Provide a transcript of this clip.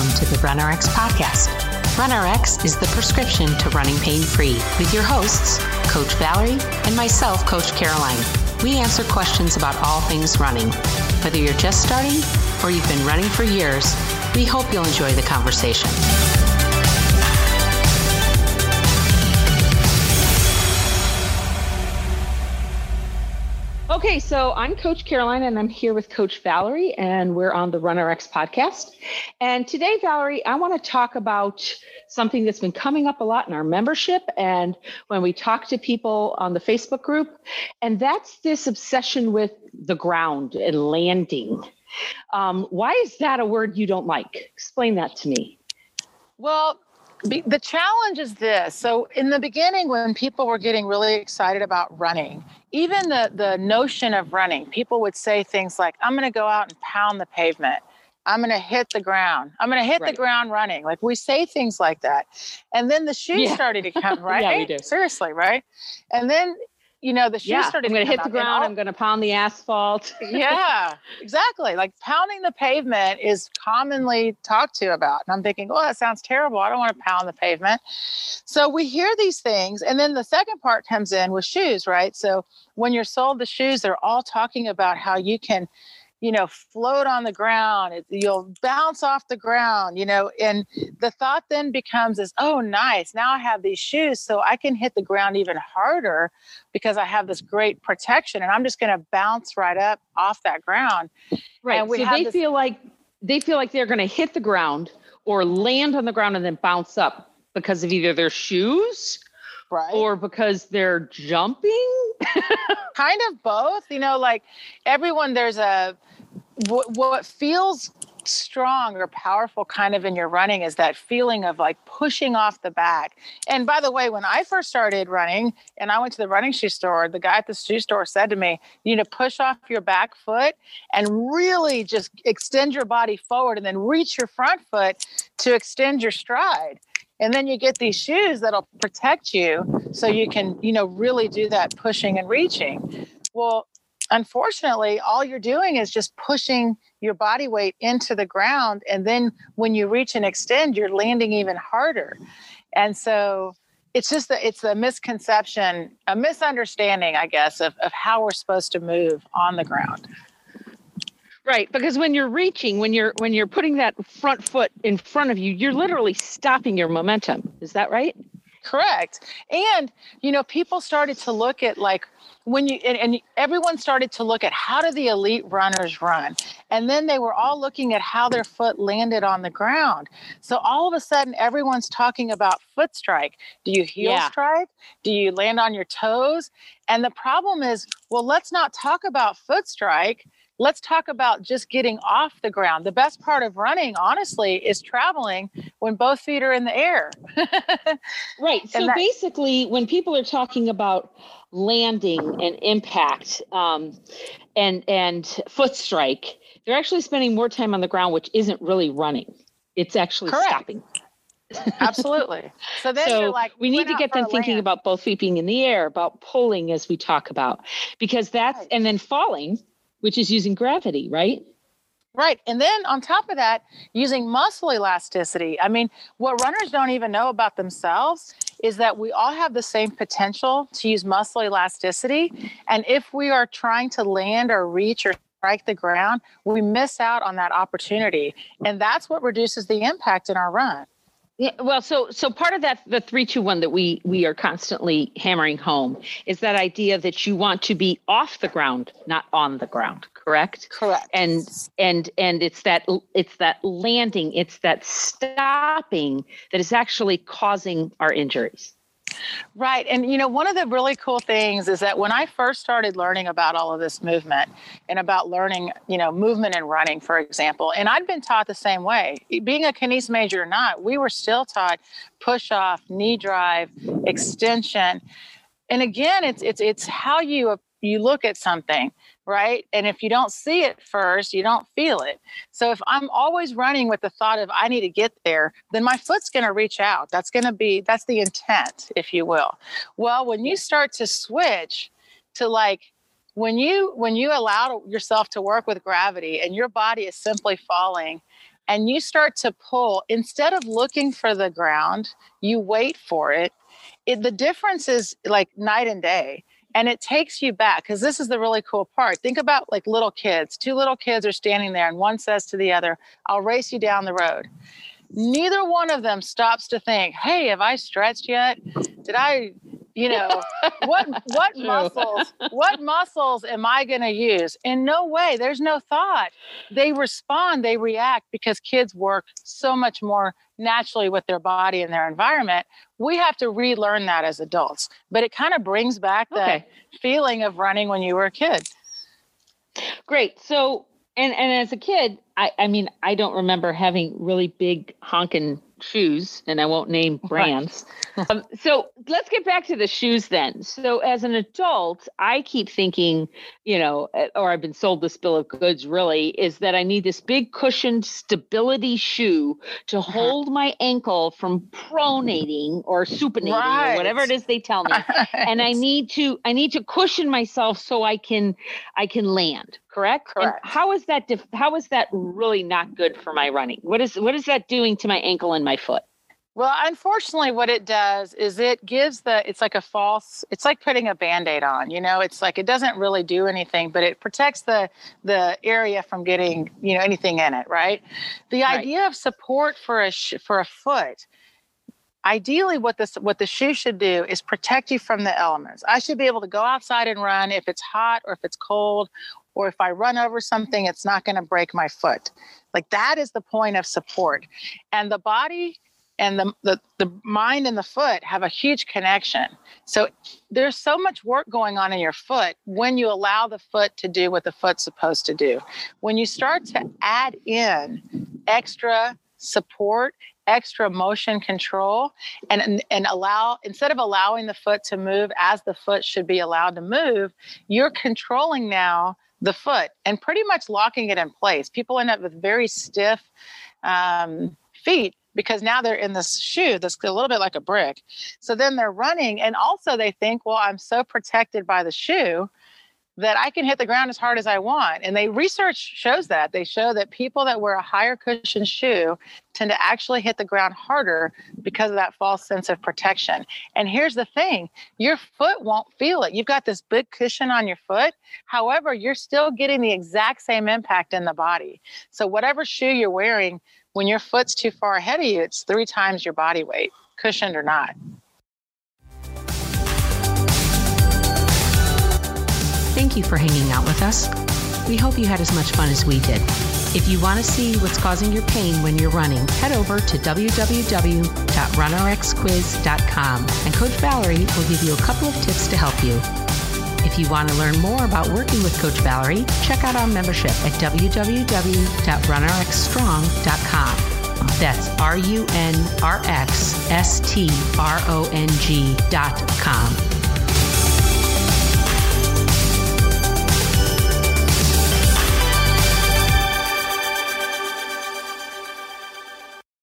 Welcome to the RunRx podcast. RunRx is the prescription to running pain free with your hosts, Coach Valerie and myself, Coach Caroline. We answer questions about all things running. Whether you're just starting or you've been running for years, we hope you'll enjoy the conversation. Okay, so I'm Coach Caroline and I'm here with Coach Valerie, and we're on the RunRx podcast. And today, Valerie, I want to talk about something that's been coming up a lot in our membership and when we talk to people on the Facebook group, and that's this obsession with the ground and landing. Um, why is that a word you don't like? Explain that to me. Well, be, the challenge is this. So, in the beginning, when people were getting really excited about running, even the, the notion of running, people would say things like, I'm going to go out and pound the pavement. I'm going to hit the ground. I'm going to hit right. the ground running. Like we say things like that. And then the shoes yeah. started to come, right? yeah, we do. Seriously, right? And then you know, the shoes yeah, started. I'm going to hit the ground. I'm going to pound the asphalt. yeah, exactly. Like pounding the pavement is commonly talked to about. And I'm thinking, oh, that sounds terrible. I don't want to pound the pavement. So we hear these things. And then the second part comes in with shoes, right? So when you're sold the shoes, they're all talking about how you can you know, float on the ground. It, you'll bounce off the ground, you know. And the thought then becomes is, oh, nice. Now I have these shoes, so I can hit the ground even harder because I have this great protection, and I'm just going to bounce right up off that ground. Right. so they this- feel like they feel like they're going to hit the ground or land on the ground and then bounce up because of either their shoes right or because they're jumping kind of both you know like everyone there's a what, what feels strong or powerful kind of in your running is that feeling of like pushing off the back. And by the way, when I first started running and I went to the running shoe store, the guy at the shoe store said to me, You need to push off your back foot and really just extend your body forward and then reach your front foot to extend your stride. And then you get these shoes that'll protect you so you can, you know, really do that pushing and reaching. Well, unfortunately, all you're doing is just pushing your body weight into the ground. And then when you reach and extend, you're landing even harder. And so it's just that it's a misconception, a misunderstanding, I guess, of, of how we're supposed to move on the ground. Right, because when you're reaching, when you're when you're putting that front foot in front of you, you're literally stopping your momentum. Is that right? Correct. And you know, people started to look at like when you and, and, everyone started to look at how do the elite runners run and then they were all looking at how their foot landed on the ground so all of a sudden everyone's talking about foot strike do you heel yeah. strike do you land on your toes and the problem is well let's not talk about foot strike let's talk about just getting off the ground. The best part of running, honestly, is traveling when both feet are in the air. right. So that, basically, when people are talking about landing and impact um, and and foot strike, they're actually spending more time on the ground, which isn't really running. It's actually correct. stopping. Absolutely. So then so you're like, we need to get them thinking land. about both feet being in the air, about pulling as we talk about, because that's right. and then falling which is using gravity, right? Right. And then on top of that, using muscle elasticity. I mean, what runners don't even know about themselves is that we all have the same potential to use muscle elasticity. And if we are trying to land or reach or strike the ground, we miss out on that opportunity. And that's what reduces the impact in our run. Yeah, well, so so part of that the three two one that we we are constantly hammering home is that idea that you want to be off the ground, not on the ground. Correct. Correct. And and and it's that it's that landing, it's that stopping that is actually causing our injuries. Right. And, you know, one of the really cool things is that when I first started learning about all of this movement and about learning, you know, movement and running, for example, and I'd been taught the same way. Being a kines major or not, we were still taught push off, knee drive, extension. And again, it's it's it's how you you look at something right? And if you don't see it first, you don't feel it. So if I'm always running with the thought of I need to get there, then my foot's going to reach out. That's going to be that's the intent, if you will. Well, when you start to switch to like when you when you allow yourself to work with gravity and your body is simply falling and you start to pull, instead of looking for the ground, you wait for it. it the difference is like night and day and it takes you back because this is the really cool part. Think about like little kids. Two little kids are standing there and one says to the other i'll race you down the road. Neither one of them stops to think hey have i stretched yet? Did i you know what what muscles what muscles am i going to use? In no way there's no thought. They respond they react because kids work so much more naturally with their body and their environment. We have to relearn that as adults but it kind of brings back okay. feeling of running when you were a kid. Great so and and as a kid i i mean i don't remember having really big honking shoes, and I won't name brands. um, so let's get back to the shoes then. So as an adult, I keep thinking, you know, eh, or I've been sold this bill of goods really, is that I need this big cushioned stability shoe to uh-huh. hold my ankle from pronating or supinating right. or whatever it is they tell me. Right. And I need to I need to cushion myself so I can I can land correct? Correct. And how is that dif- how is that really not good for my running? What is what is that doing to my ankle and my foot? Well, unfortunately, what it does is it gives the, it's like a false, it's like putting a band aid on, you know, it's like it doesn't really do anything, but it protects the, the area from getting, you know, anything in it, right? The right. idea of support for a, sh- for a foot, ideally what this what the shoe should do is protect you from the elements i should be able to go outside and run if it's hot or if it's cold or if I run over something, it's not going to break my foot. Like that is the point of support. And the body and the, the, the mind and the foot have a huge connection. So there's so much work going on in your foot when you allow the foot to do what the foot's supposed to do. When you start to add in extra support extra motion control and and allow instead of allowing the foot to move as the foot should be allowed to move you're controlling now the foot and pretty much locking it in place. People end up with very stiff um, feet because now they're in this shoe that's a little bit like a brick. So then they're running, and also they think, well, I'm so protected by the shoe that I can hit the ground as hard as I want. And they research shows that. They show that people that wear a higher cushion shoe tend to actually hit the ground harder because of that false sense of protection. And here's the thing, your foot won't feel it. You've got this big cushion on your foot. However, you're still getting the exact same impact in the body. So whatever shoe you're wearing, when your foot's too far ahead of you, it's 3 times your body weight, cushioned or not. Thank you for hanging out with us. We hope you had as much fun as we did. If you want to see what's causing your pain when you're running, head over to www.runrxquiz.com and Coach Valerie will give you a couple of tips to help you. If you want to learn more about working with Coach Valerie, check out our membership at www.runrxstrong.com. That's R U N R X S T R O N G.com.